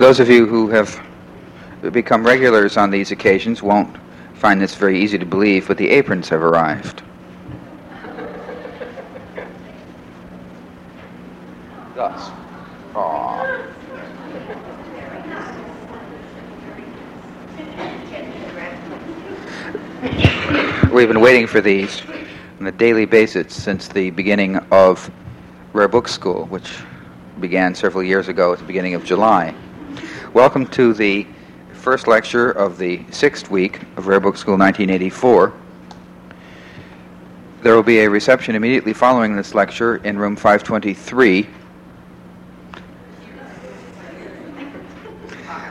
Those of you who have become regulars on these occasions won't find this very easy to believe, but the aprons have arrived. Thus. Aww. We've been waiting for these on a daily basis since the beginning of Rare Book School, which began several years ago at the beginning of July. Welcome to the first lecture of the sixth week of Rare Book School 1984. There will be a reception immediately following this lecture in room 523.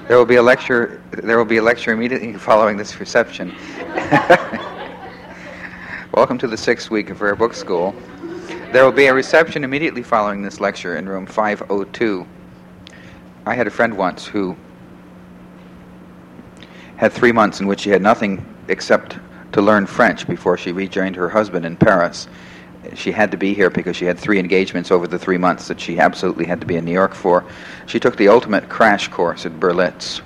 There will be a lecture. There will be a lecture immediately following this reception. Welcome to the sixth week of Rare Book School. There will be a reception immediately following this lecture in room 502. I had a friend once who had three months in which she had nothing except to learn French before she rejoined her husband in Paris. She had to be here because she had three engagements over the three months that she absolutely had to be in New York for. She took the ultimate crash course at Berlitz.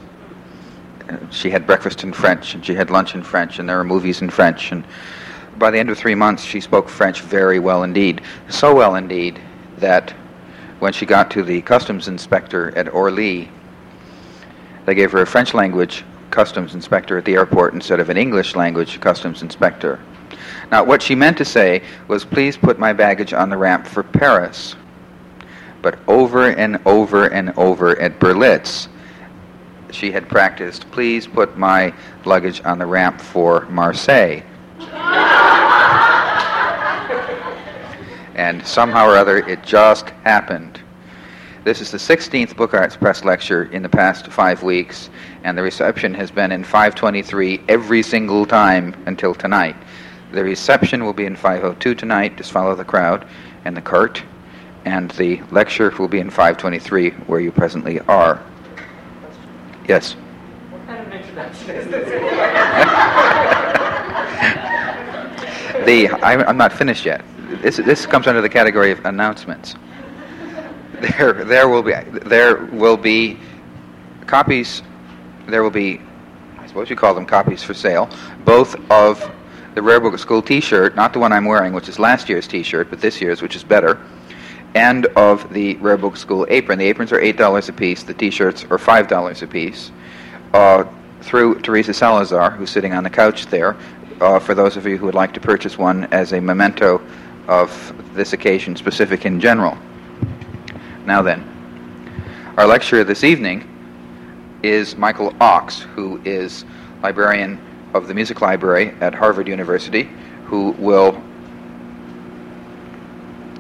Uh, she had breakfast in French and she had lunch in French and there were movies in French and by the end of three months, she spoke French very well indeed. So well indeed that when she got to the customs inspector at Orly, they gave her a French language customs inspector at the airport instead of an English language customs inspector. Now, what she meant to say was, please put my baggage on the ramp for Paris. But over and over and over at Berlitz, she had practiced, please put my luggage on the ramp for Marseille. And somehow or other it just happened. This is the 16th Book Arts Press lecture in the past five weeks, and the reception has been in 523 every single time until tonight. The reception will be in 502 tonight, just follow the crowd and the cart, and the lecture will be in 523 where you presently are. Yes? What kind of introduction is this? the, I'm, I'm not finished yet this, this comes under the category of announcements. There, there will be there will be copies. There will be, I suppose you call them copies for sale, both of the Rare Book of School T-shirt, not the one I'm wearing, which is last year's T-shirt, but this year's, which is better, and of the Rare Book of School apron. The aprons are eight dollars a piece. The T-shirts are five dollars a piece. Uh, through Teresa Salazar, who's sitting on the couch there, uh, for those of you who would like to purchase one as a memento of this occasion specific in general. Now then, our lecturer this evening is Michael Ochs, who is librarian of the Music Library at Harvard University, who will,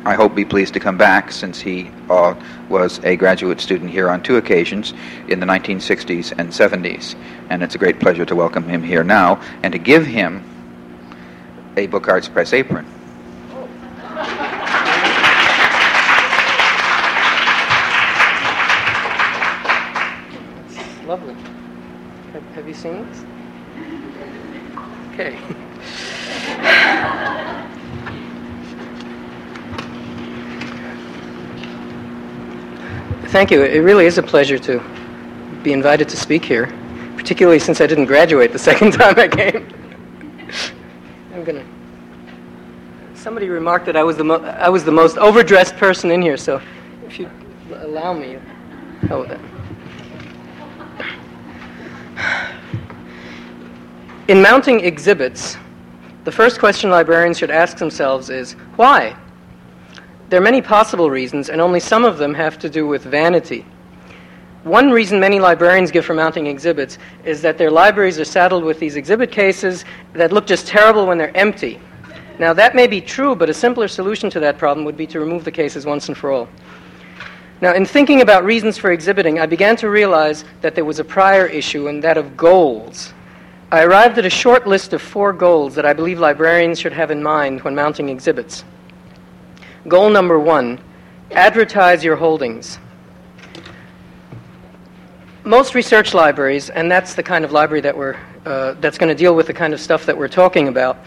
I hope, be pleased to come back since he uh, was a graduate student here on two occasions in the 1960s and 70s. And it's a great pleasure to welcome him here now and to give him a Book Arts Press apron. lovely. Have, have you seen this? Okay. Thank you. It really is a pleasure to be invited to speak here, particularly since I didn't graduate the second time I came. I'm gonna. Somebody remarked that I was the mo- I was the most overdressed person in here, so if you allow me, oh, In mounting exhibits, the first question librarians should ask themselves is why? There are many possible reasons, and only some of them have to do with vanity. One reason many librarians give for mounting exhibits is that their libraries are saddled with these exhibit cases that look just terrible when they're empty. Now, that may be true, but a simpler solution to that problem would be to remove the cases once and for all. Now, in thinking about reasons for exhibiting, I began to realize that there was a prior issue, and that of goals. I arrived at a short list of four goals that I believe librarians should have in mind when mounting exhibits. Goal number one advertise your holdings. Most research libraries, and that's the kind of library that we're, uh, that's going to deal with the kind of stuff that we're talking about,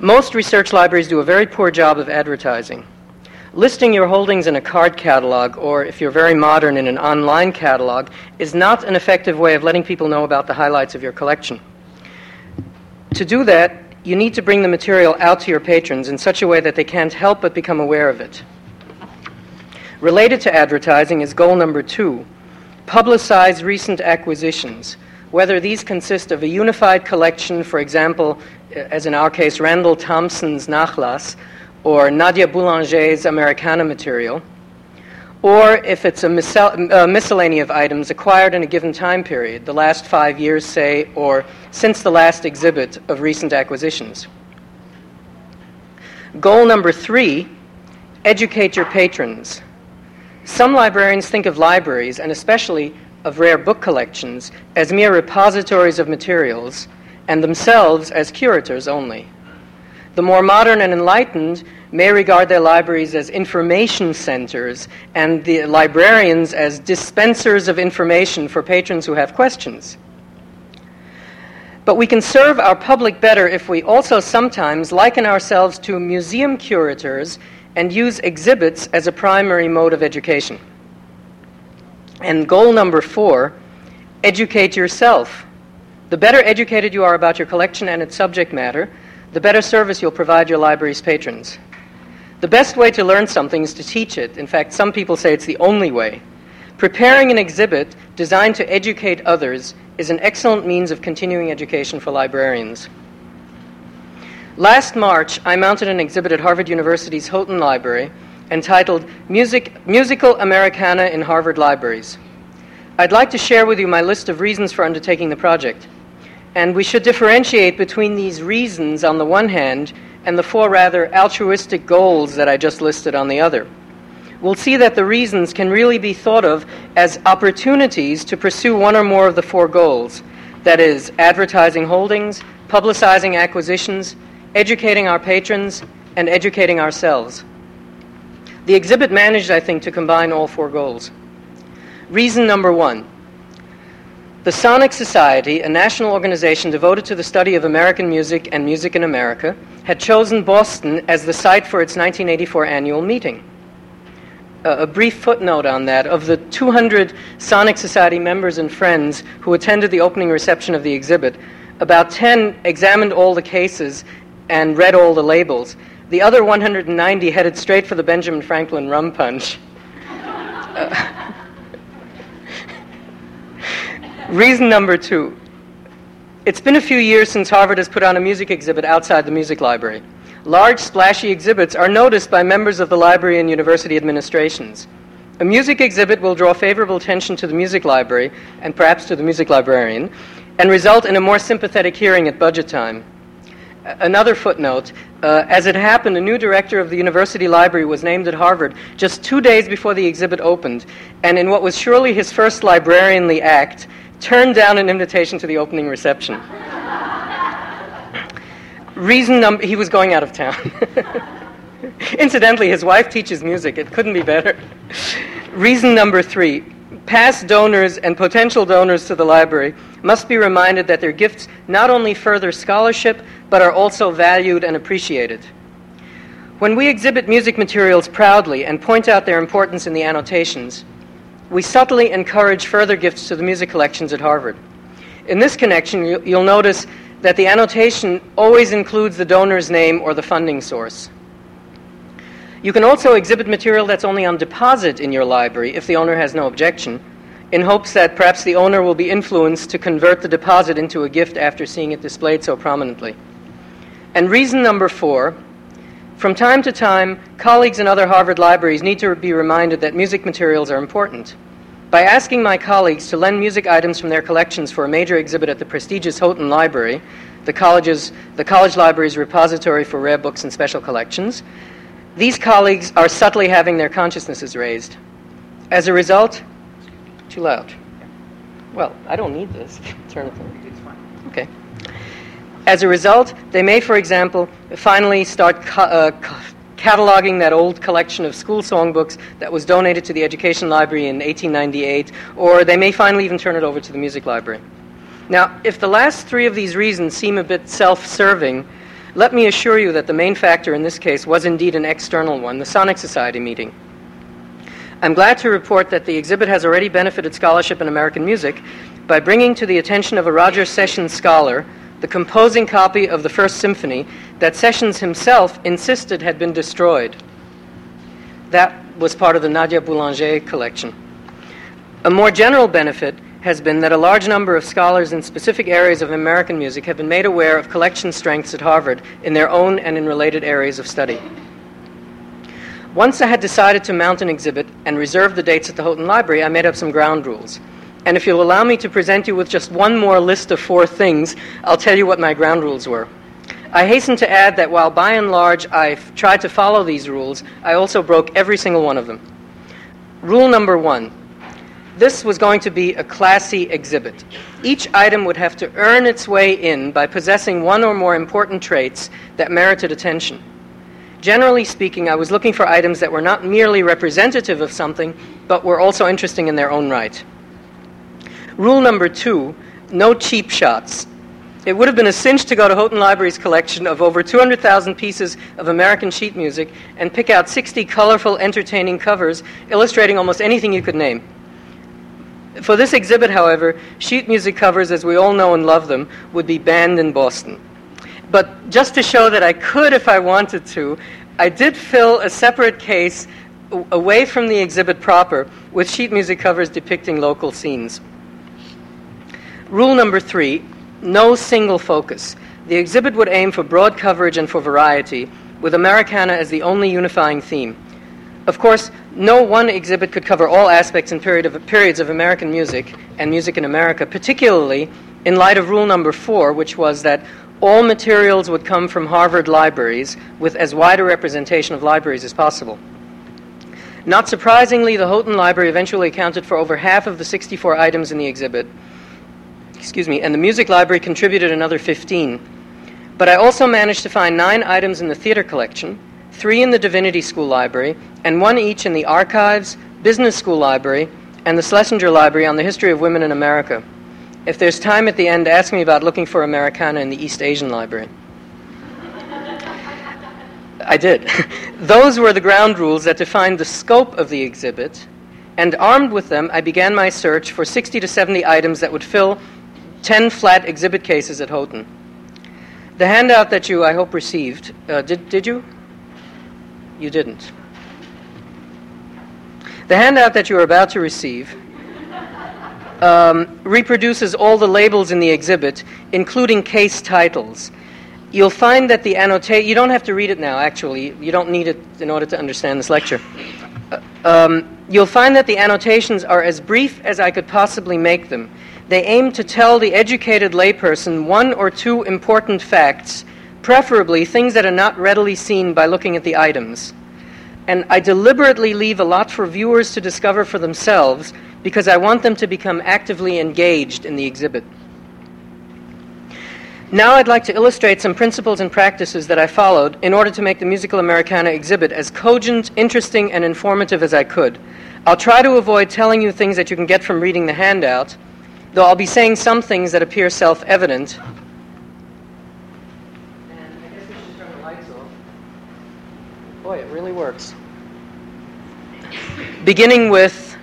most research libraries do a very poor job of advertising. Listing your holdings in a card catalog, or if you're very modern, in an online catalog, is not an effective way of letting people know about the highlights of your collection. To do that, you need to bring the material out to your patrons in such a way that they can't help but become aware of it. Related to advertising is goal number two publicize recent acquisitions, whether these consist of a unified collection, for example, uh, as in our case, Randall Thompson's Nachlass, or Nadia Boulanger's Americana material, or if it's a, miscell- a uh, miscellany of items acquired in a given time period, the last five years, say, or since the last exhibit of recent acquisitions. Goal number three educate your patrons. Some librarians think of libraries, and especially of rare book collections, as mere repositories of materials, and themselves as curators only. The more modern and enlightened may regard their libraries as information centers and the librarians as dispensers of information for patrons who have questions. But we can serve our public better if we also sometimes liken ourselves to museum curators and use exhibits as a primary mode of education. And goal number four educate yourself. The better educated you are about your collection and its subject matter, the better service you'll provide your library's patrons. The best way to learn something is to teach it. In fact, some people say it's the only way. Preparing an exhibit designed to educate others is an excellent means of continuing education for librarians. Last March, I mounted an exhibit at Harvard University's Houghton Library entitled Music, Musical Americana in Harvard Libraries. I'd like to share with you my list of reasons for undertaking the project. And we should differentiate between these reasons on the one hand and the four rather altruistic goals that I just listed on the other. We'll see that the reasons can really be thought of as opportunities to pursue one or more of the four goals that is, advertising holdings, publicizing acquisitions, educating our patrons, and educating ourselves. The exhibit managed, I think, to combine all four goals. Reason number one the Sonneck Society, a national organization devoted to the study of American music and music in America, had chosen Boston as the site for its 1984 annual meeting. Uh, a brief footnote on that of the 200 Sonneck Society members and friends who attended the opening reception of the exhibit, about 10 examined all the cases and read all the labels. The other 190 headed straight for the Benjamin Franklin rum punch. Uh, Reason number two it's been a few years since Harvard has put on a music exhibit outside the music library. Large, splashy exhibits are noticed by members of the library and university administrations. A music exhibit will draw favorable attention to the music library and perhaps to the music librarian and result in a more sympathetic hearing at budget time. Another footnote uh, as it happened, a new director of the university library was named at Harvard just two days before the exhibit opened, and in what was surely his first librarianly act, turned down an invitation to the opening reception. Reason number he was going out of town. Incidentally, his wife teaches music. It couldn't be better. Reason number three past donors and potential donors to the library must be reminded that their gifts not only further scholarship, but are also valued and appreciated. When we exhibit music materials proudly and point out their importance in the annotations, we subtly encourage further gifts to the music collections at Harvard. In this connection, you'll notice that the annotation always includes the donor's name or the funding source. You can also exhibit material that's only on deposit in your library if the owner has no objection, in hopes that perhaps the owner will be influenced to convert the deposit into a gift after seeing it displayed so prominently. And reason number four from time to time, colleagues in other Harvard libraries need to be reminded that music materials are important. By asking my colleagues to lend music items from their collections for a major exhibit at the prestigious Houghton Library, the, college's, the college library's repository for rare books and special collections, these colleagues are subtly having their consciousnesses raised. As a result, too loud. Well, I don't need this. Turn it on. As a result, they may, for example, finally start ca- uh, cataloging that old collection of school songbooks that was donated to the Education Library in 1898, or they may finally even turn it over to the Music Library. Now, if the last three of these reasons seem a bit self serving, let me assure you that the main factor in this case was indeed an external one, the Sonneck Society meeting. I'm glad to report that the exhibit has already benefited scholarship in American music by bringing to the attention of a Roger Sessions scholar the composing copy of the First Symphony that Sessions himself insisted had been destroyed. That was part of the Nadia Boulanger collection. A more general benefit has been that a large number of scholars in specific areas of American music have been made aware of collection strengths at Harvard in their own and in related areas of study. Once I had decided to mount an exhibit and reserve the dates at the Houghton Library, I made up some ground rules. And if you'll allow me to present you with just one more list of four things, I'll tell you what my ground rules were. I hasten to add that while by and large I've tried to follow these rules, I also broke every single one of them. Rule number one this was going to be a classy exhibit. Each item would have to earn its way in by possessing one or more important traits that merited attention. Generally speaking, I was looking for items that were not merely representative of something, but were also interesting in their own right. Rule number two no cheap shots. It would have been a cinch to go to Houghton Library's collection of over 200,000 pieces of American sheet music and pick out 60 colorful, entertaining covers illustrating almost anything you could name. For this exhibit, however, sheet music covers, as we all know and love them, would be banned in Boston. But just to show that I could if I wanted to, I did fill a separate case away from the exhibit proper with sheet music covers depicting local scenes. Rule number three no single focus. The exhibit would aim for broad coverage and for variety, with Americana as the only unifying theme. Of course, no one exhibit could cover all aspects and period of, periods of American music and music in America, particularly in light of rule number four, which was that all materials would come from Harvard libraries with as wide a representation of libraries as possible. Not surprisingly, the Houghton Library eventually accounted for over half of the 64 items in the exhibit. Excuse me, and the Music Library contributed another 15. But I also managed to find nine items in the theater collection, three in the Divinity School Library, and one each in the Archives, Business School Library, and the Schlesinger Library on the history of women in America. If there's time at the end, ask me about looking for Americana in the East Asian Library. I did. Those were the ground rules that defined the scope of the exhibit, and armed with them, I began my search for 60 to 70 items that would fill 10 flat exhibit cases at Houghton. The handout that you, I hope, received, uh, did, did you? You didn't. The handout that you are about to receive um, reproduces all the labels in the exhibit, including case titles. You'll find that the annotate, you don't have to read it now, actually. You don't need it in order to understand this lecture. Uh, um, you'll find that the annotations are as brief as I could possibly make them. They aim to tell the educated layperson one or two important facts, preferably things that are not readily seen by looking at the items and I deliberately leave a lot for viewers to discover for themselves because I want them to become actively engaged in the exhibit. Now I'd like to illustrate some principles and practices that I followed in order to make the Musical Americana exhibit as cogent, interesting, and informative as I could. I'll try to avoid telling you things that you can get from reading the handout, though I'll be saying some things that appear self evident And I guess we should turn the lights off. Boy, it really works. Beginning with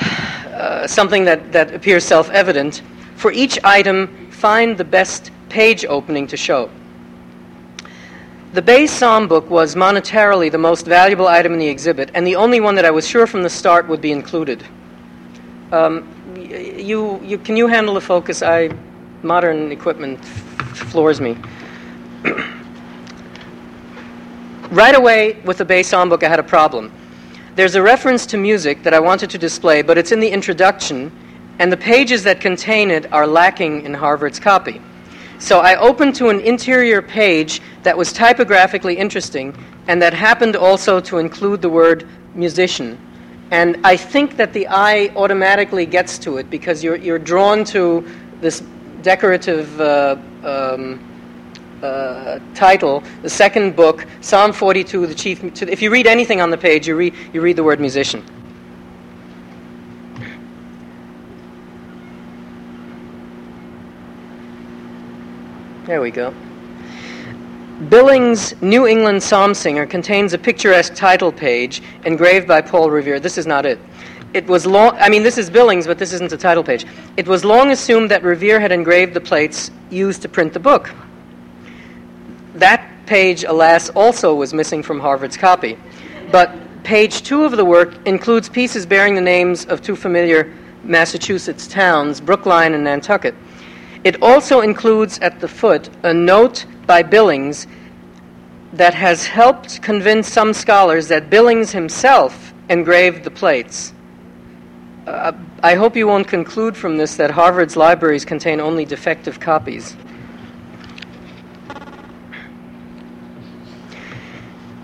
uh, something that, that appears self evident, for each item, find the best page opening to show. The Bay Psalm book was monetarily the most valuable item in the exhibit, and the only one that I was sure from the start would be included. Um, you, you, can you handle the focus? I modern equipment floors me. Right away, with the Bay Psalm book, I had a problem. There's a reference to music that I wanted to display, but it's in the introduction, and the pages that contain it are lacking in Harvard's copy. So I opened to an interior page that was typographically interesting and that happened also to include the word musician. And I think that the eye automatically gets to it because you're, you're drawn to this decorative uh, um, uh, title, the second book, Psalm 42, the chief. If you read anything on the page, you read, you read the word musician. There we go. Billings' New England Psalm Singer contains a picturesque title page engraved by Paul Revere. This is not it. It was long, I mean, this is Billings, but this isn't the title page. It was long assumed that Revere had engraved the plates used to print the book. That page, alas, also was missing from Harvard's copy. But page two of the work includes pieces bearing the names of two familiar Massachusetts towns, Brookline and Nantucket. It also includes at the foot a note by Billings that has helped convince some scholars that Billings himself engraved the plates. Uh, I hope you won't conclude from this that Harvard's libraries contain only defective copies.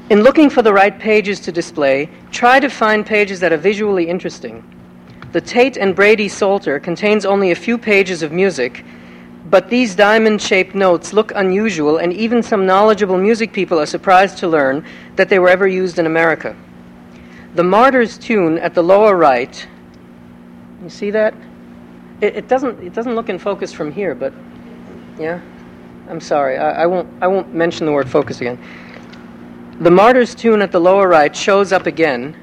In looking for the right pages to display, try to find pages that are visually interesting. The Tate and Brady Psalter contains only a few pages of music, but these diamond shaped notes look unusual, and even some knowledgeable music people are surprised to learn that they were ever used in America. The Martyr's tune at the lower right, you see that? It, it doesn't, it doesn't look in focus from here, but yeah? I'm sorry, I, I, won't, I won't mention the word focus again. The Martyr's tune at the lower right shows up again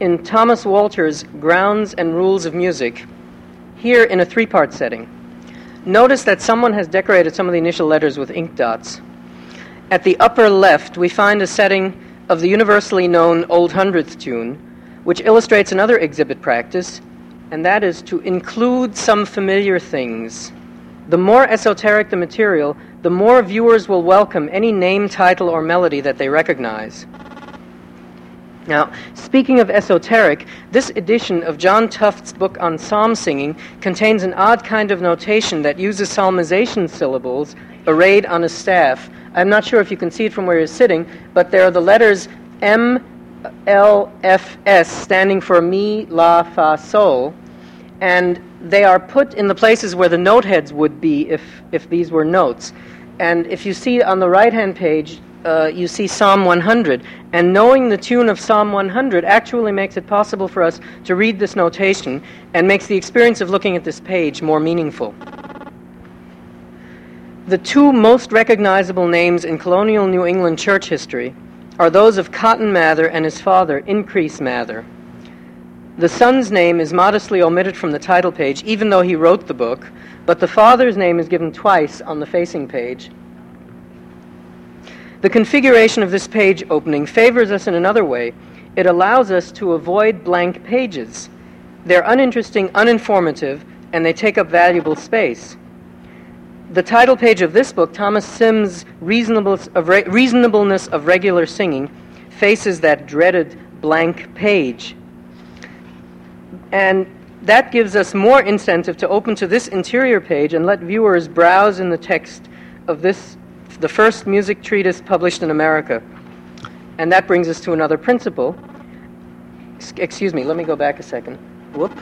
in Thomas Walter's Grounds and Rules of Music, here in a three part setting. Notice that someone has decorated some of the initial letters with ink dots. At the upper left, we find a setting of the universally known Old Hundredth tune, which illustrates another exhibit practice, and that is to include some familiar things. The more esoteric the material, the more viewers will welcome any name, title, or melody that they recognize. Now, speaking of esoteric, this edition of John Tufts' book on psalm singing contains an odd kind of notation that uses solmization syllables arrayed on a staff. I'm not sure if you can see it from where you're sitting, but there are the letters M, L, F, S standing for Mi, La, Fa, Sol, and they are put in the places where the note heads would be if, if these were notes. And if you see on the right hand page, uh, you see Psalm 100. And knowing the tune of Psalm 100 actually makes it possible for us to read this notation and makes the experience of looking at this page more meaningful. The two most recognizable names in colonial New England church history are those of Cotton Mather and his father, Increase Mather. The son's name is modestly omitted from the title page, even though he wrote the book, but the father's name is given twice on the facing page. The configuration of this page opening favors us in another way. It allows us to avoid blank pages. They're uninteresting, uninformative, and they take up valuable space. The title page of this book, Thomas Symmes' Reasonableness of, Regular Singing, faces that dreaded blank page. And that gives us more incentive to open to this interior page and let viewers browse in the text of this, the first music treatise published in America. And that brings us to another principle. Excuse me, let me go back a second. Whoop.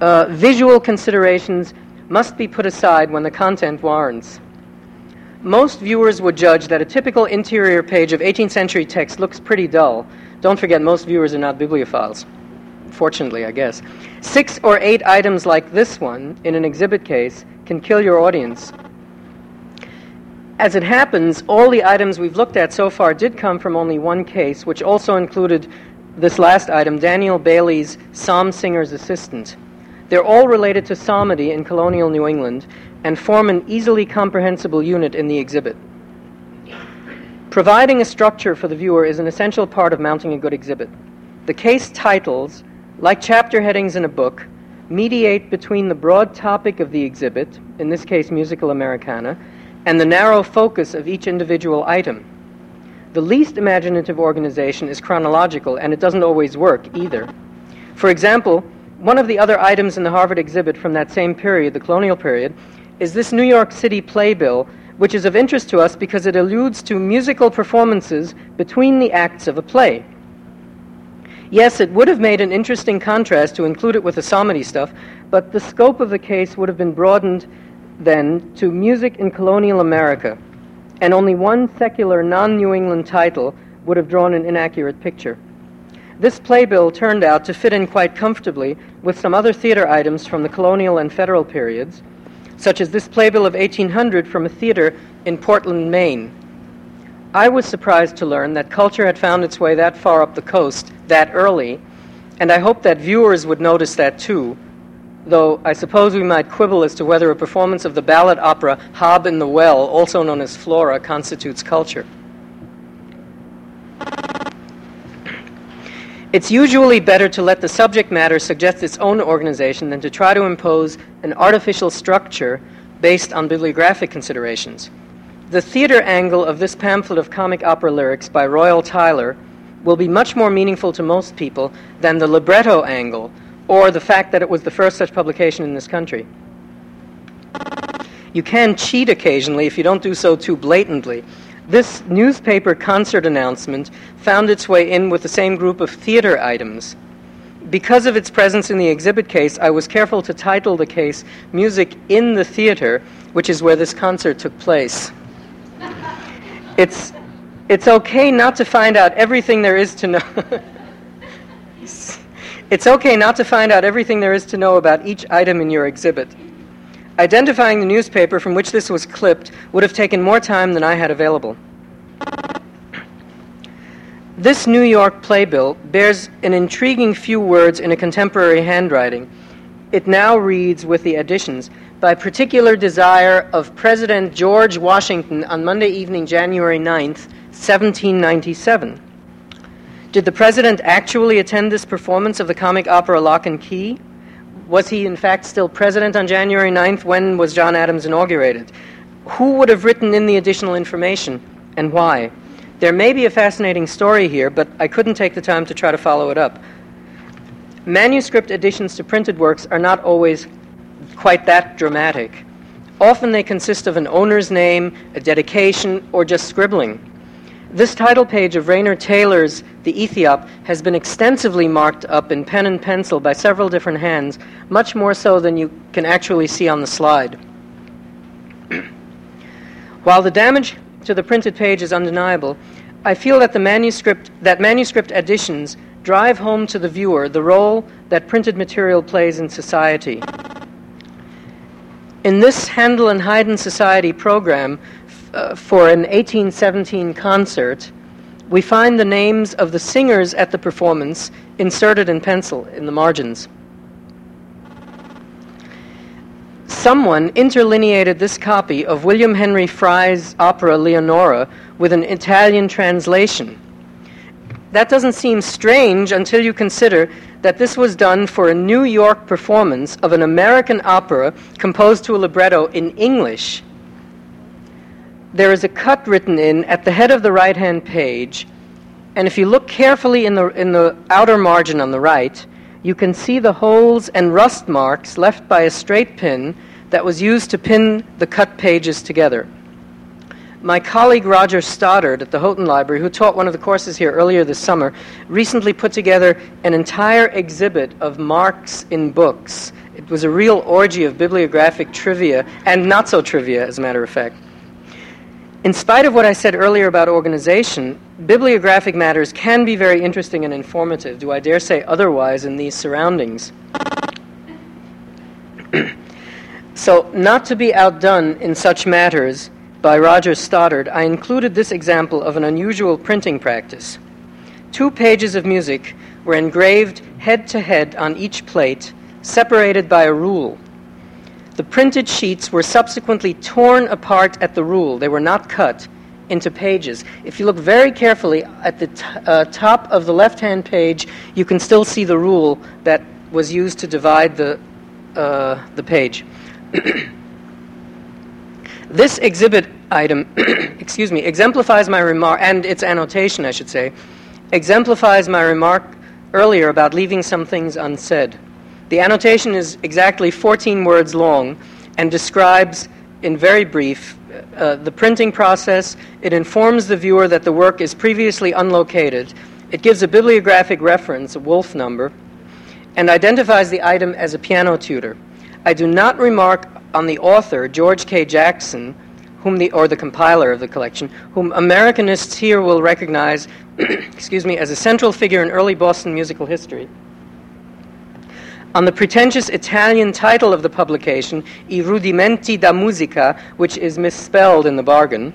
Uh, visual considerations must be put aside when the content warrants. Most viewers would judge that a typical interior page of 18th century text looks pretty dull. Don't forget, most viewers are not bibliophiles fortunately, I guess. Six or eight items like this one in an exhibit case can kill your audience. As it happens, all the items we've looked at so far did come from only one case, which also included this last item Daniel Bayley's Psalm Singer's Assistant. They're all related to psalmody in colonial New England and form an easily comprehensible unit in the exhibit. Providing a structure for the viewer is an essential part of mounting a good exhibit. The case titles like chapter headings in a book, mediate between the broad topic of the exhibit, in this case musical Americana, and the narrow focus of each individual item. The least imaginative organization is chronological, and it doesn't always work either. For example, one of the other items in the Harvard exhibit from that same period, the colonial period, is this New York City playbill, which is of interest to us because it alludes to musical performances between the acts of a play. Yes, it would have made an interesting contrast to include it with the psalmody stuff, but the scope of the case would have been broadened then to music in colonial America, and only one secular non New England title would have drawn an inaccurate picture. This playbill turned out to fit in quite comfortably with some other theater items from the colonial and federal periods, such as this playbill of 1800 from a theater in Portland, Maine. I was surprised to learn that culture had found its way that far up the coast that early, and I hope that viewers would notice that too, though I suppose we might quibble as to whether a performance of the ballad opera Hob in the Well, also known as Flora, constitutes culture. It's usually better to let the subject matter suggest its own organization than to try to impose an artificial structure based on bibliographic considerations. The theater angle of this pamphlet of comic opera lyrics by Royall Tyler will be much more meaningful to most people than the libretto angle or the fact that it was the first such publication in this country. You can cheat occasionally if you don't do so too blatantly. This newspaper concert announcement found its way in with the same group of theater items. Because of its presence in the exhibit case, I was careful to title the case Music in the Theater, which is where this concert took place. It's, it's okay not to find out everything there is to know. It's okay not to find out everything there is to know about each item in your exhibit. Identifying the newspaper from which this was clipped would have taken more time than I had available. This New York playbill bears an intriguing few words in a contemporary handwriting. It now reads, with the additions, by particular desire of President George Washington on Monday evening, January 9th, 1797. Did the president actually attend this performance of the comic opera Lock and Key? Was he, in fact, still president on January 9th? When was John Adams inaugurated? Who would have written in the additional information and why? There may be a fascinating story here, but I couldn't take the time to try to follow it up. Manuscript additions to printed works are not always quite that dramatic. Often they consist of an owner's name, a dedication, or just scribbling. This title page of Rayner Taylor's The Ethiop has been extensively marked up in pen and pencil by several different hands, much more so than you can actually see on the slide. While the damage to the printed page is undeniable, I feel that the manuscript that manuscript editions drive home to the viewer the role that printed material plays in society. In this Handel and Haydn Society program, uh, for an 1817 concert, we find the names of the singers at the performance inserted in pencil in the margins. Someone interlineated this copy of William Henry Fry's opera Leonora with an Italian translation. That doesn't seem strange until you consider that this was done for a New York performance of an American opera composed to a libretto in English there is a cut written in at the head of the right hand page, and if you look carefully in the, in the outer margin on the right, you can see the holes and rust marks left by a straight pin that was used to pin the cut pages together. My colleague Roger Stoddard at the Houghton Library, who taught one of the courses here earlier this summer, recently put together an entire exhibit of marks in books. It was a real orgy of bibliographic trivia, and not so trivia, as a matter of fact. In spite of what I said earlier about organization, bibliographic matters can be very interesting and informative. Do I dare say otherwise in these surroundings? so, not to be outdone in such matters by Roger Stoddard, I included this example of an unusual printing practice. Two pages of music were engraved head to head on each plate, separated by a rule. The printed sheets were subsequently torn apart at the rule. They were not cut into pages. If you look very carefully at the t- uh, top of the left hand page, you can still see the rule that was used to divide the, uh, the page. this exhibit item, excuse me, exemplifies my remark, and its annotation, I should say, exemplifies my remark earlier about leaving some things unsaid. The annotation is exactly 14 words long and describes, in very brief, uh, the printing process. It informs the viewer that the work is previously unlocated. It gives a bibliographic reference, a Wolfe number, and identifies the item as a piano tutor. I do not remark on the author, George K. Jackson, whom the, or the compiler of the collection, whom Americanists here will recognize, excuse me, as a central figure in early Boston musical history. On the pretentious Italian title of the publication, I Rudimenti da Musica, which is misspelled in the bargain,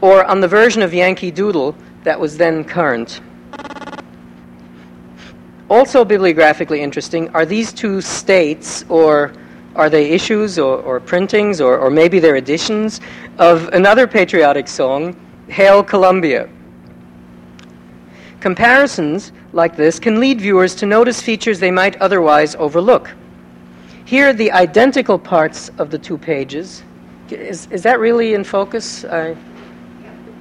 or on the version of Yankee Doodle that was then current. Also bibliographically interesting are these two states, or are they issues or, or printings, or, or maybe they're editions, of another patriotic song, Hail Columbia. Comparisons like this can lead viewers to notice features they might otherwise overlook. Here the identical parts of the two pages. Is, is that really in focus? I,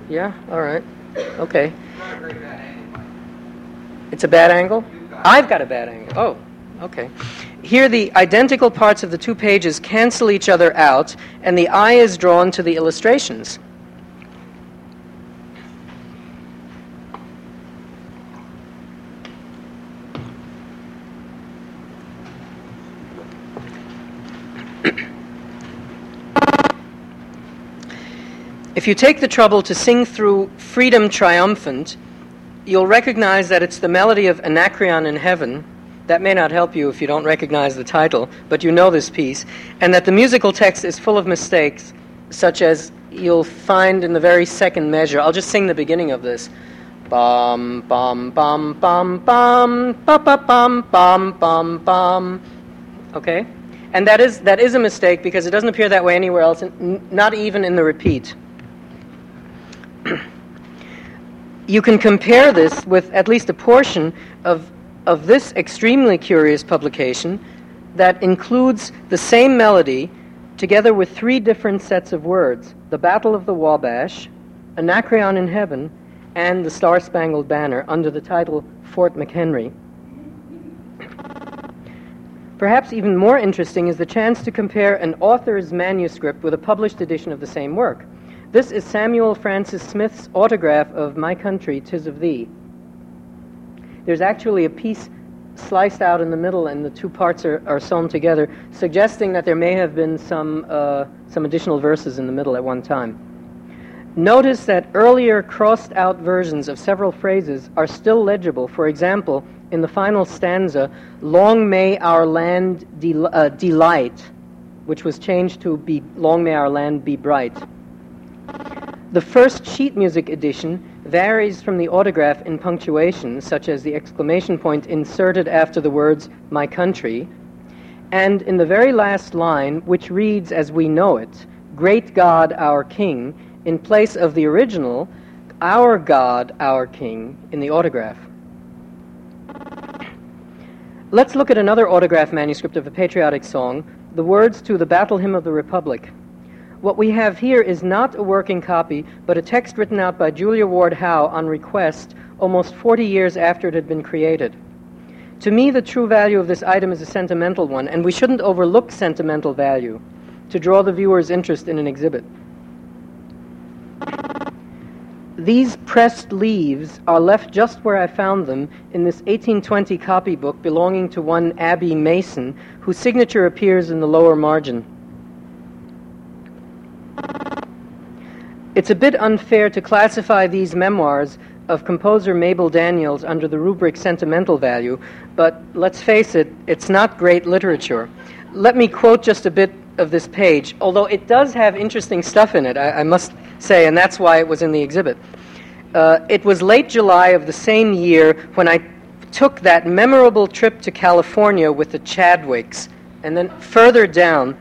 yeah? All right. Okay. It's a bad angle? I've got a bad angle. Oh, okay. Here, the identical parts of the two pages cancel each other out, and the eye is drawn to the illustrations. If you take the trouble to sing through Freedom Triumphant, you'll recognize that it's the melody of Anacreon in Heaven. That may not help you if you don't recognize the title, but you know this piece. And that the musical text is full of mistakes, such as you'll find in the very second measure. I'll just sing the beginning of this. Bum, bum, bum, bum, bum, ba, ba, bum, bum, bum, bum. Okay? And that is, that is a mistake because it doesn't appear that way anywhere else, not even in the repeat. You can compare this with at least a portion of, of this extremely curious publication that includes the same melody together with three different sets of words the Battle of the Wabash, Anacreon in Heaven, and the Star Spangled Banner under the title Fort McHenry. Perhaps even more interesting is the chance to compare an author's manuscript with a published edition of the same work. This is Samuel Francis Smith's autograph of My Country, Tis of Thee. There's actually a piece sliced out in the middle, and the two parts are, are sewn together, suggesting that there may have been some, uh, some additional verses in the middle at one time. Notice that earlier crossed out versions of several phrases are still legible. For example, in the final stanza, Long may our land del- uh, delight, which was changed to be Long may our land be bright. The first sheet music edition varies from the autograph in punctuation, such as the exclamation point inserted after the words, my country, and in the very last line, which reads as we know it, Great God, our King, in place of the original, Our God, our King, in the autograph. Let's look at another autograph manuscript of a patriotic song, the words to the Battle Hymn of the Republic. What we have here is not a working copy, but a text written out by Julia Ward Howe on request almost 40 years after it had been created. To me, the true value of this item is a sentimental one, and we shouldn't overlook sentimental value to draw the viewer's interest in an exhibit. These pressed leaves are left just where I found them in this 1820 copybook belonging to one Abby Mason, whose signature appears in the lower margin. It's a bit unfair to classify these memoirs of composer Mabel Daniels under the rubric sentimental value, but let's face it, it's not great literature. Let me quote just a bit of this page, although it does have interesting stuff in it, I, I must say, and that's why it was in the exhibit. Uh, it was late July of the same year when I took that memorable trip to California with the Chadwicks, and then further down,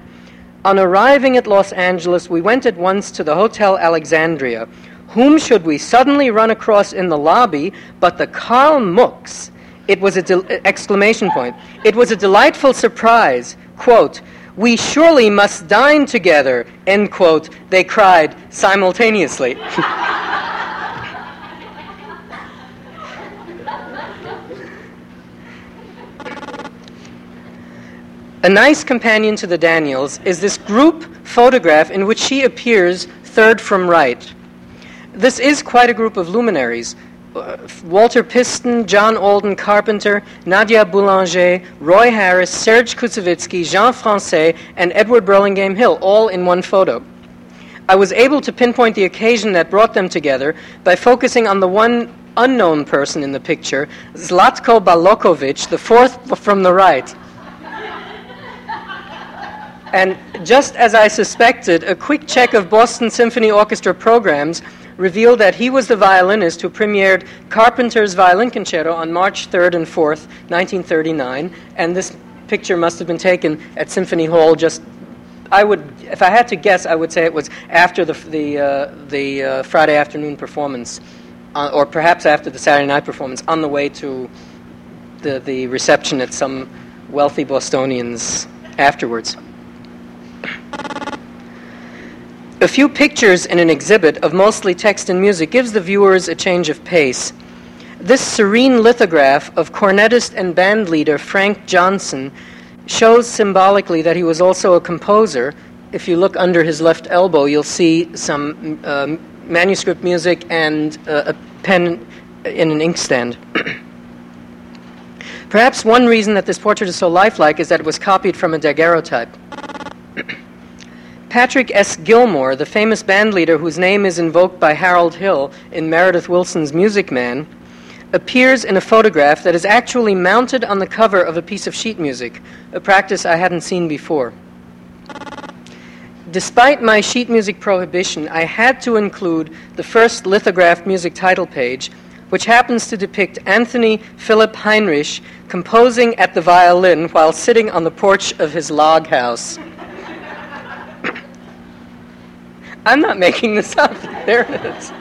on arriving at Los Angeles, we went at once to the Hotel Alexandria. Whom should we suddenly run across in the lobby but the Karl Mucks? It was a de- uh, exclamation point. It was a delightful surprise. Quote, we surely must dine together, end quote, they cried simultaneously. A nice companion to the Daniels is this group photograph in which she appears third from right. This is quite a group of luminaries. Uh, Walter Piston, John Alden Carpenter, Nadia Boulanger, Roy Harris, Serge Koussevitzky, Jean Françaix, and Edward Burlingame Hill, all in one photo. I was able to pinpoint the occasion that brought them together by focusing on the one unknown person in the picture, Zlatko Balokovic, the fourth from the right. And just as I suspected, a quick check of Boston Symphony Orchestra programs revealed that he was the violinist who premiered Carpenter's Violin Concerto on March 3rd and 4th, 1939. And this picture must have been taken at Symphony Hall just I would, if I had to guess, I would say it was after the the uh, the uh, Friday afternoon performance, uh, or perhaps after the Saturday night performance, on the way to the the reception at some wealthy Bostonians afterwards. A few pictures in an exhibit of mostly text and music gives the viewers a change of pace. This serene lithograph of cornetist and bandleader Frank Johnson shows symbolically that he was also a composer. If you look under his left elbow, you'll see some um, manuscript music and uh, a pen in an inkstand. Perhaps one reason that this portrait is so lifelike is that it was copied from a daguerreotype. Patrick S. Gilmore, the famous bandleader whose name is invoked by Harold Hill in Meredith Willson's Music Man, appears in a photograph that is actually mounted on the cover of a piece of sheet music, a practice I hadn't seen before. Despite my sheet music prohibition, I had to include the first lithographed music title page, which happens to depict Anthony Philip Heinrich composing at the violin while sitting on the porch of his log house. I'm not making this up. There it is.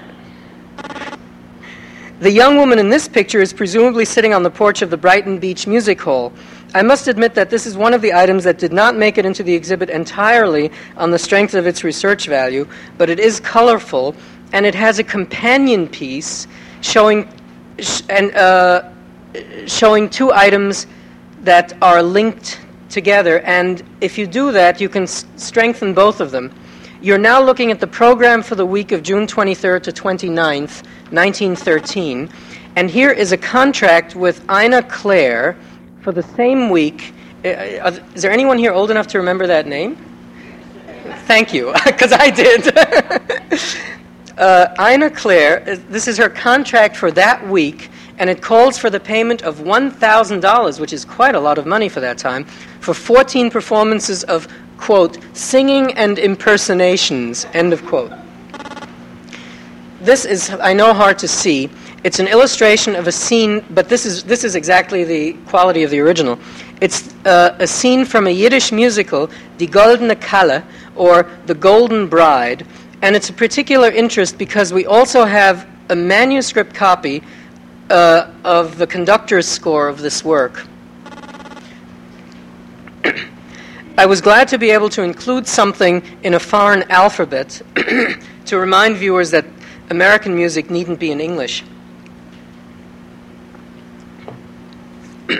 The young woman in this picture is presumably sitting on the porch of the Brighton Beach Music Hall. I must admit that this is one of the items that did not make it into the exhibit entirely on the strength of its research value, but it is colorful and it has a companion piece showing sh- and uh, showing two items that are linked together. And if you do that, you can s- strengthen both of them. You're now looking at the program for the week of June 23rd to 29th, 1913. And here is a contract with Ina Claire for the same week. Uh, uh, is there anyone here old enough to remember that name? Thank you, because I did. uh, Ina Claire, uh, this is her contract for that week, and it calls for the payment of $1,000, which is quite a lot of money for that time, for 14 performances of quote, singing and impersonations, end of quote. This is, I know, hard to see. It's an illustration of a scene, but this is, this is exactly the quality of the original. It's uh, a scene from a Yiddish musical, Die Goldene Kalle, or The Golden Bride, and it's a particular interest because we also have a manuscript copy uh, of the conductor's score of this work. I was glad to be able to include something in a foreign alphabet to remind viewers that American music needn't be in English.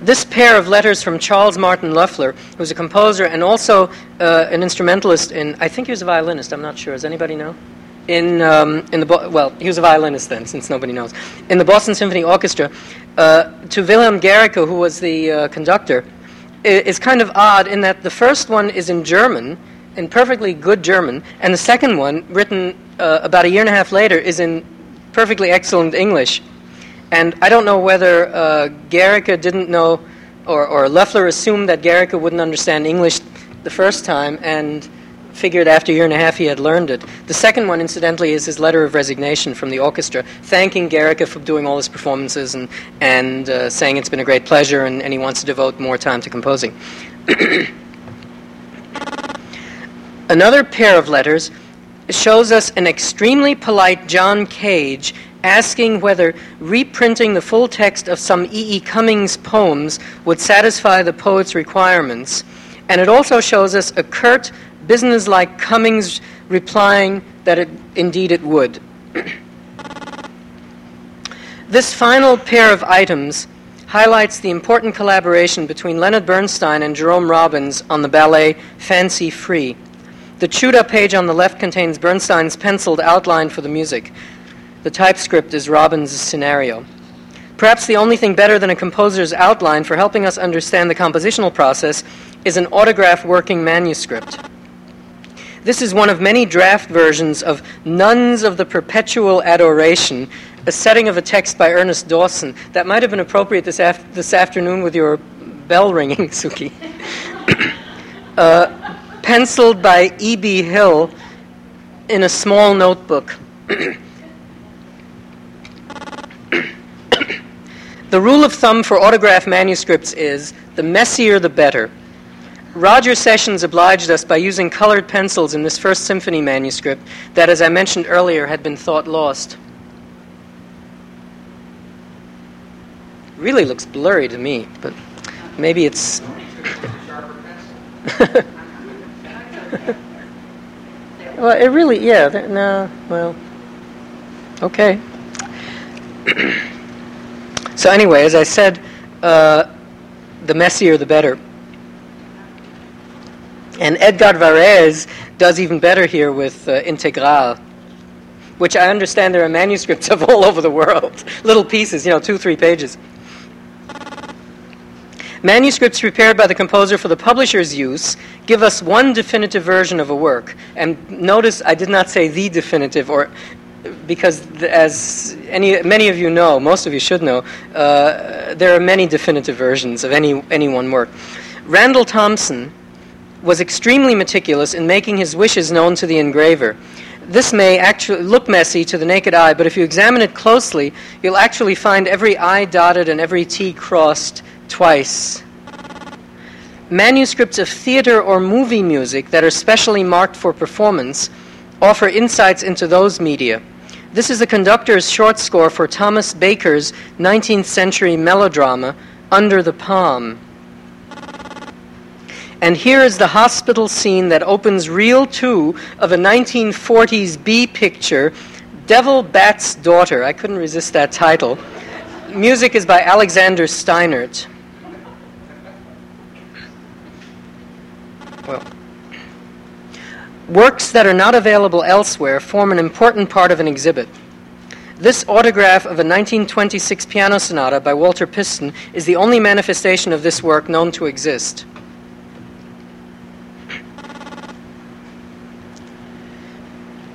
this pair of letters from Charles Martin Loeffler, who's a composer and also uh, an instrumentalist in, I think he was a violinist, I'm not sure. Does anybody know? In, um, in the, well, he was a violinist then, since nobody knows. In the Boston Symphony Orchestra, uh, to Wilhelm Gericke, who was the uh, conductor, is kind of odd in that the first one is in German, in perfectly good German, and the second one, written uh, about a year and a half later, is in perfectly excellent English. And I don't know whether uh, didn't know, or, or Loeffler assumed that Gericke wouldn't understand English the first time, and figured after a year and a half he had learned it. The second one, incidentally, is his letter of resignation from the orchestra, thanking Gericke for doing all his performances and, and uh, saying it's been a great pleasure and, and he wants to devote more time to composing. Another pair of letters shows us an extremely polite John Cage asking whether reprinting the full text of some E. E. Cummings poems would satisfy the poet's requirements. And it also shows us a curt businesslike Cummings replying that it, indeed it would. this final pair of items highlights the important collaboration between Leonard Bernstein and Jerome Robbins on the ballet Fancy Free. The chewed up page on the left contains Bernstein's penciled outline for the music. The typescript is Robbins' scenario. Perhaps the only thing better than a composer's outline for helping us understand the compositional process is an autograph working manuscript. This is one of many draft versions of Nuns of the Perpetual Adoration, a setting of a text by Ernest Dowson that might have been appropriate this, af- this afternoon with your bell ringing, Suki. uh, penciled by E.B. Hill in a small notebook. the rule of thumb for autograph manuscripts is the messier the better. Roger Sessions obliged us by using colored pencils in this first symphony manuscript that, as I mentioned earlier, had been thought lost. Really looks blurry to me, but maybe it's. well, it really, yeah, no, well, okay. so, anyway, as I said, uh, the messier the better. And Edgar Varèse does even better here with uh, Integral, which I understand there are manuscripts of all over the world, little pieces, you know, two, three pages. Manuscripts prepared by the composer for the publisher's use give us one definitive version of a work. And notice I did not say the definitive, or because as any, many of you know, most of you should know, uh, there are many definitive versions of any, any one work. Randall Thompson was extremely meticulous in making his wishes known to the engraver. This may actually look messy to the naked eye, but if you examine it closely, you'll actually find every I dotted and every T crossed twice. Manuscripts of theater or movie music that are specially marked for performance offer insights into those media. This is the conductor's short score for Thomas Baker's 19th century melodrama, Under the Palm. And here is the hospital scene that opens reel two of a 1940s B picture, Devil Bat's Daughter. I couldn't resist that title. Music is by Alexander Steinert. Well, works that are not available elsewhere form an important part of an exhibit. This autograph of a 1926 piano sonata by Walter Piston is the only manifestation of this work known to exist.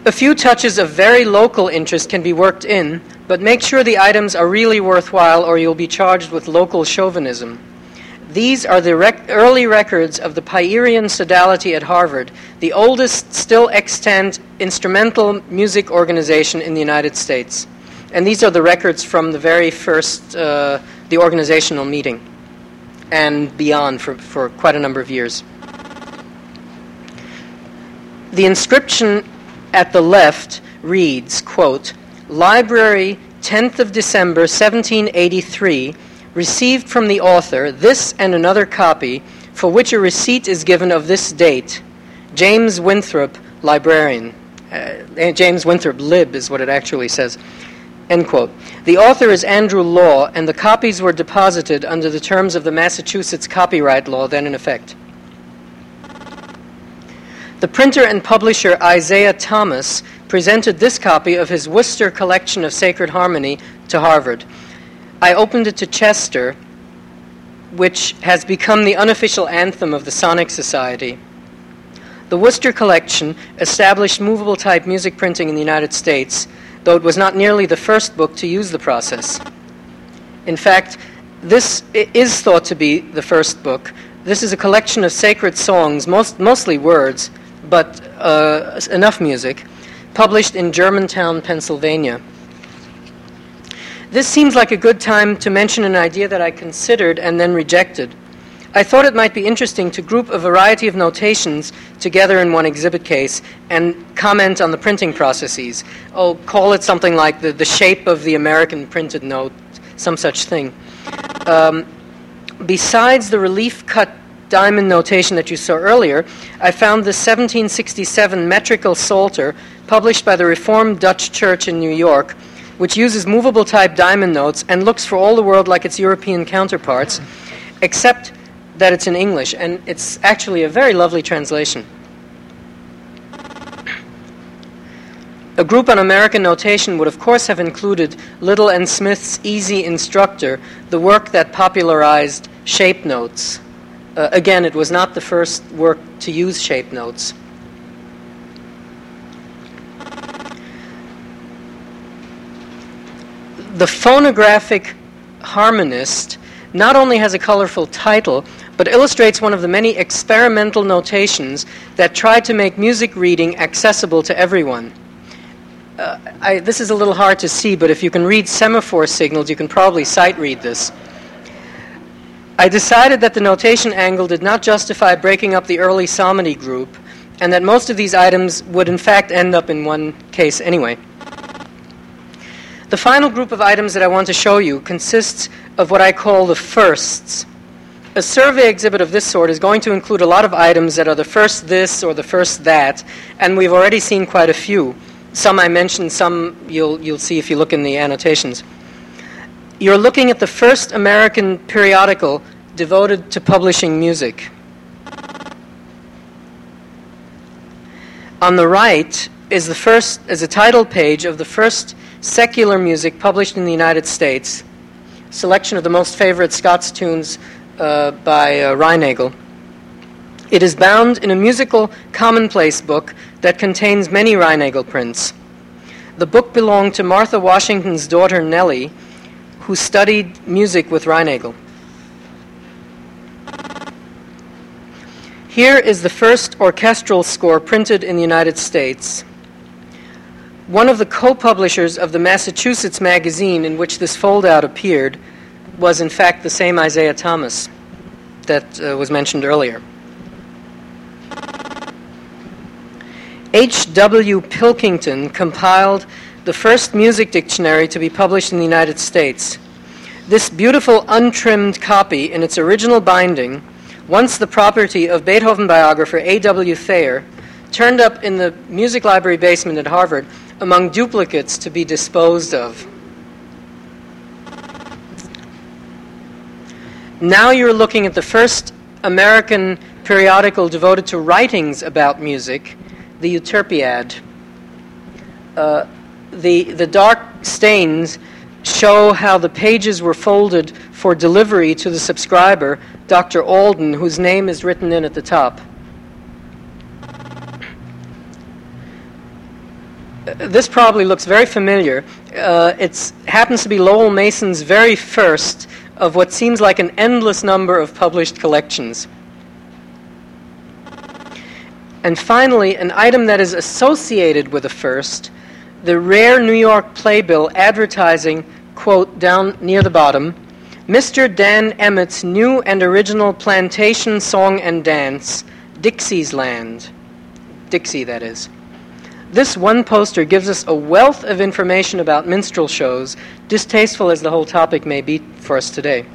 A few touches of very local interest can be worked in, but make sure the items are really worthwhile or you'll be charged with local chauvinism. These are the rec- early records of the Pierian Sodality at Harvard, the oldest still extant instrumental music organization in the United States. And these are the records from the very first, uh, the organizational meeting, and beyond for, for quite a number of years. The inscription at the left reads, quote, Library, 10th of December, 1783, received from the author this and another copy, for which a receipt is given of this date. James Winthrop, librarian. Uh, James Winthrop, lib, is what it actually says. End quote. The author is Andrew Law, and the copies were deposited under the terms of the Massachusetts copyright law then in effect. The printer and publisher Isaiah Thomas presented this copy of his Worcester collection of Sacred Harmony to Harvard. I opened it to Chester, which has become the unofficial anthem of the Sonneck Society. The Worcester collection established movable type music printing in the United States, though it was not nearly the first book to use the process. In fact, this is thought to be the first book. This is a collection of sacred songs, most, mostly words, but uh, enough music, published in Germantown, Pennsylvania. This seems like a good time to mention an idea that I considered and then rejected. I thought it might be interesting to group a variety of notations together in one exhibit case and comment on the printing processes. Oh, call it something like the, the shape of the American printed note, some such thing. Um, besides the relief cut diamond notation that you saw earlier, I found the 1767 metrical Psalter published by the Reformed Dutch Church in New York, which uses movable type diamond notes and looks for all the world like its European counterparts, except that it's in English, and it's actually a very lovely translation. A group on American notation would, of course, have included Little and Smith's Easy Instructor, the work that popularized shape notes. Uh, again, it was not the first work to use shape notes. The phonographic harmonist not only has a colorful title, but illustrates one of the many experimental notations that try to make music reading accessible to everyone. Uh, I, this is a little hard to see, but if you can read semaphore signals, you can probably sight read this. I decided that the notation angle did not justify breaking up the early psalmody group, and that most of these items would in fact end up in one case anyway. The final group of items that I want to show you consists of what I call the firsts. A survey exhibit of this sort is going to include a lot of items that are the first this or the first that, and we've already seen quite a few. Some I mentioned, some you'll, you'll see if you look in the annotations. You're looking at the first American periodical devoted to publishing music. On the right is the first is a title page of the first secular music published in the United States, selection of the most favorite Scots tunes uh, by uh. It is bound in a musical commonplace book that contains many Reinagle prints. The book belonged to Martha Washington's daughter Nellie, who studied music with Reinagle. Here is the first orchestral score printed in the United States. One of the co publishers of the Massachusetts magazine in which this foldout appeared was, in fact, the same Isaiah Thomas that uh, was mentioned earlier. H.W. Pilkington compiled the first music dictionary to be published in the United States. This beautiful, untrimmed copy, in its original binding, once the property of Beethoven biographer A.W. Thayer, turned up in the music library basement at Harvard among duplicates to be disposed of. Now you're looking at the first American periodical devoted to writings about music, the Euterpiad. Uh, the, the dark stains show how the pages were folded for delivery to the subscriber, Dr. Alden, whose name is written in at the top. this probably looks very familiar. Uh, it happens to be Lowell Mason's very first of what seems like an endless number of published collections. And finally, an item that is associated with the first, the rare New York playbill advertising, quote, down near the bottom, Mr. Dan Emmett's new and original plantation song and dance, Dixie's Land. Dixie, that is. This one poster gives us a wealth of information about minstrel shows, distasteful as the whole topic may be for us today.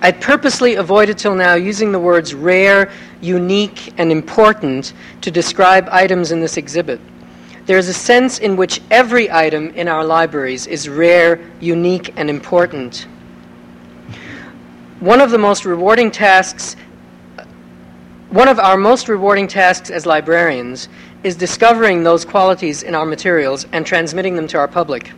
I'd purposely avoided till now using the words rare, unique, and important to describe items in this exhibit. There is a sense in which every item in our libraries is rare, unique, and important. One of the most rewarding tasks, one of our most rewarding tasks as librarians is discovering those qualities in our materials and transmitting them to our public.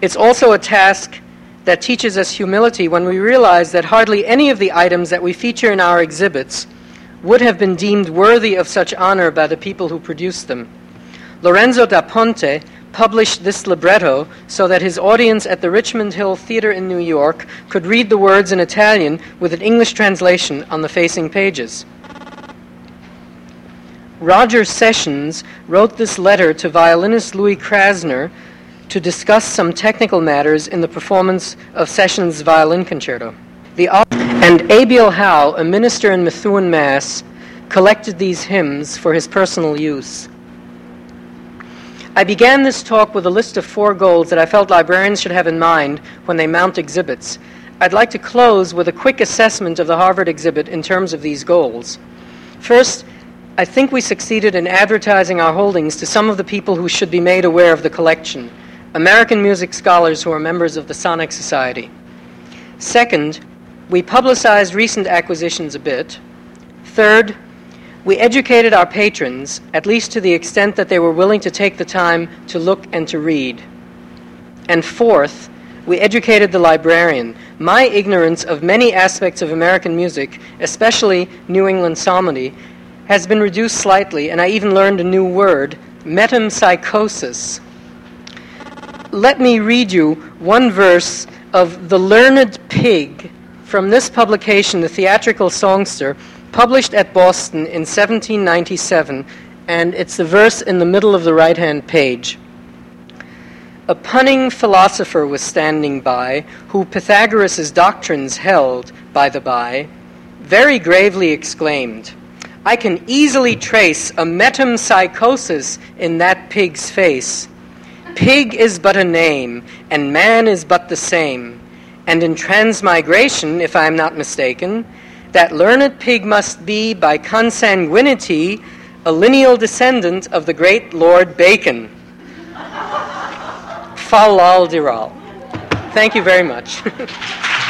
It's also a task that teaches us humility when we realize that hardly any of the items that we feature in our exhibits would have been deemed worthy of such honor by the people who produced them. Lorenzo da Ponte published this libretto so that his audience at the Richmond Hill Theater in New York could read the words in Italian with an English translation on the facing pages. Roger Sessions wrote this letter to violinist Louis Krasner to discuss some technical matters in the performance of Sessions' violin concerto. The, and Abiel Howe, a minister in Methuen, Mass., collected these hymns for his personal use. I began this talk with a list of four goals that I felt librarians should have in mind when they mount exhibits. I'd like to close with a quick assessment of the Harvard exhibit in terms of these goals. First, I think we succeeded in advertising our holdings to some of the people who should be made aware of the collection American music scholars who are members of the Sonneck Society. Second, we publicized recent acquisitions a bit. Third, we educated our patrons, at least to the extent that they were willing to take the time to look and to read. And fourth, we educated the librarian. My ignorance of many aspects of American music, especially New England psalmody, has been reduced slightly, and I even learned a new word metempsychosis. Let me read you one verse of The Learned Pig from this publication, The Theatrical Songster, published at Boston in 1797, and it's the verse in the middle of the right hand page. A punning philosopher was standing by, who Pythagoras' doctrines held, by the by, very gravely exclaimed, I can easily trace a metempsychosis in that pig's face. Pig is but a name, and man is but the same. And in transmigration, if I am not mistaken, that learned pig must be, by consanguinity, a lineal descendant of the great Lord Bacon. Falal Diral. Thank you very much.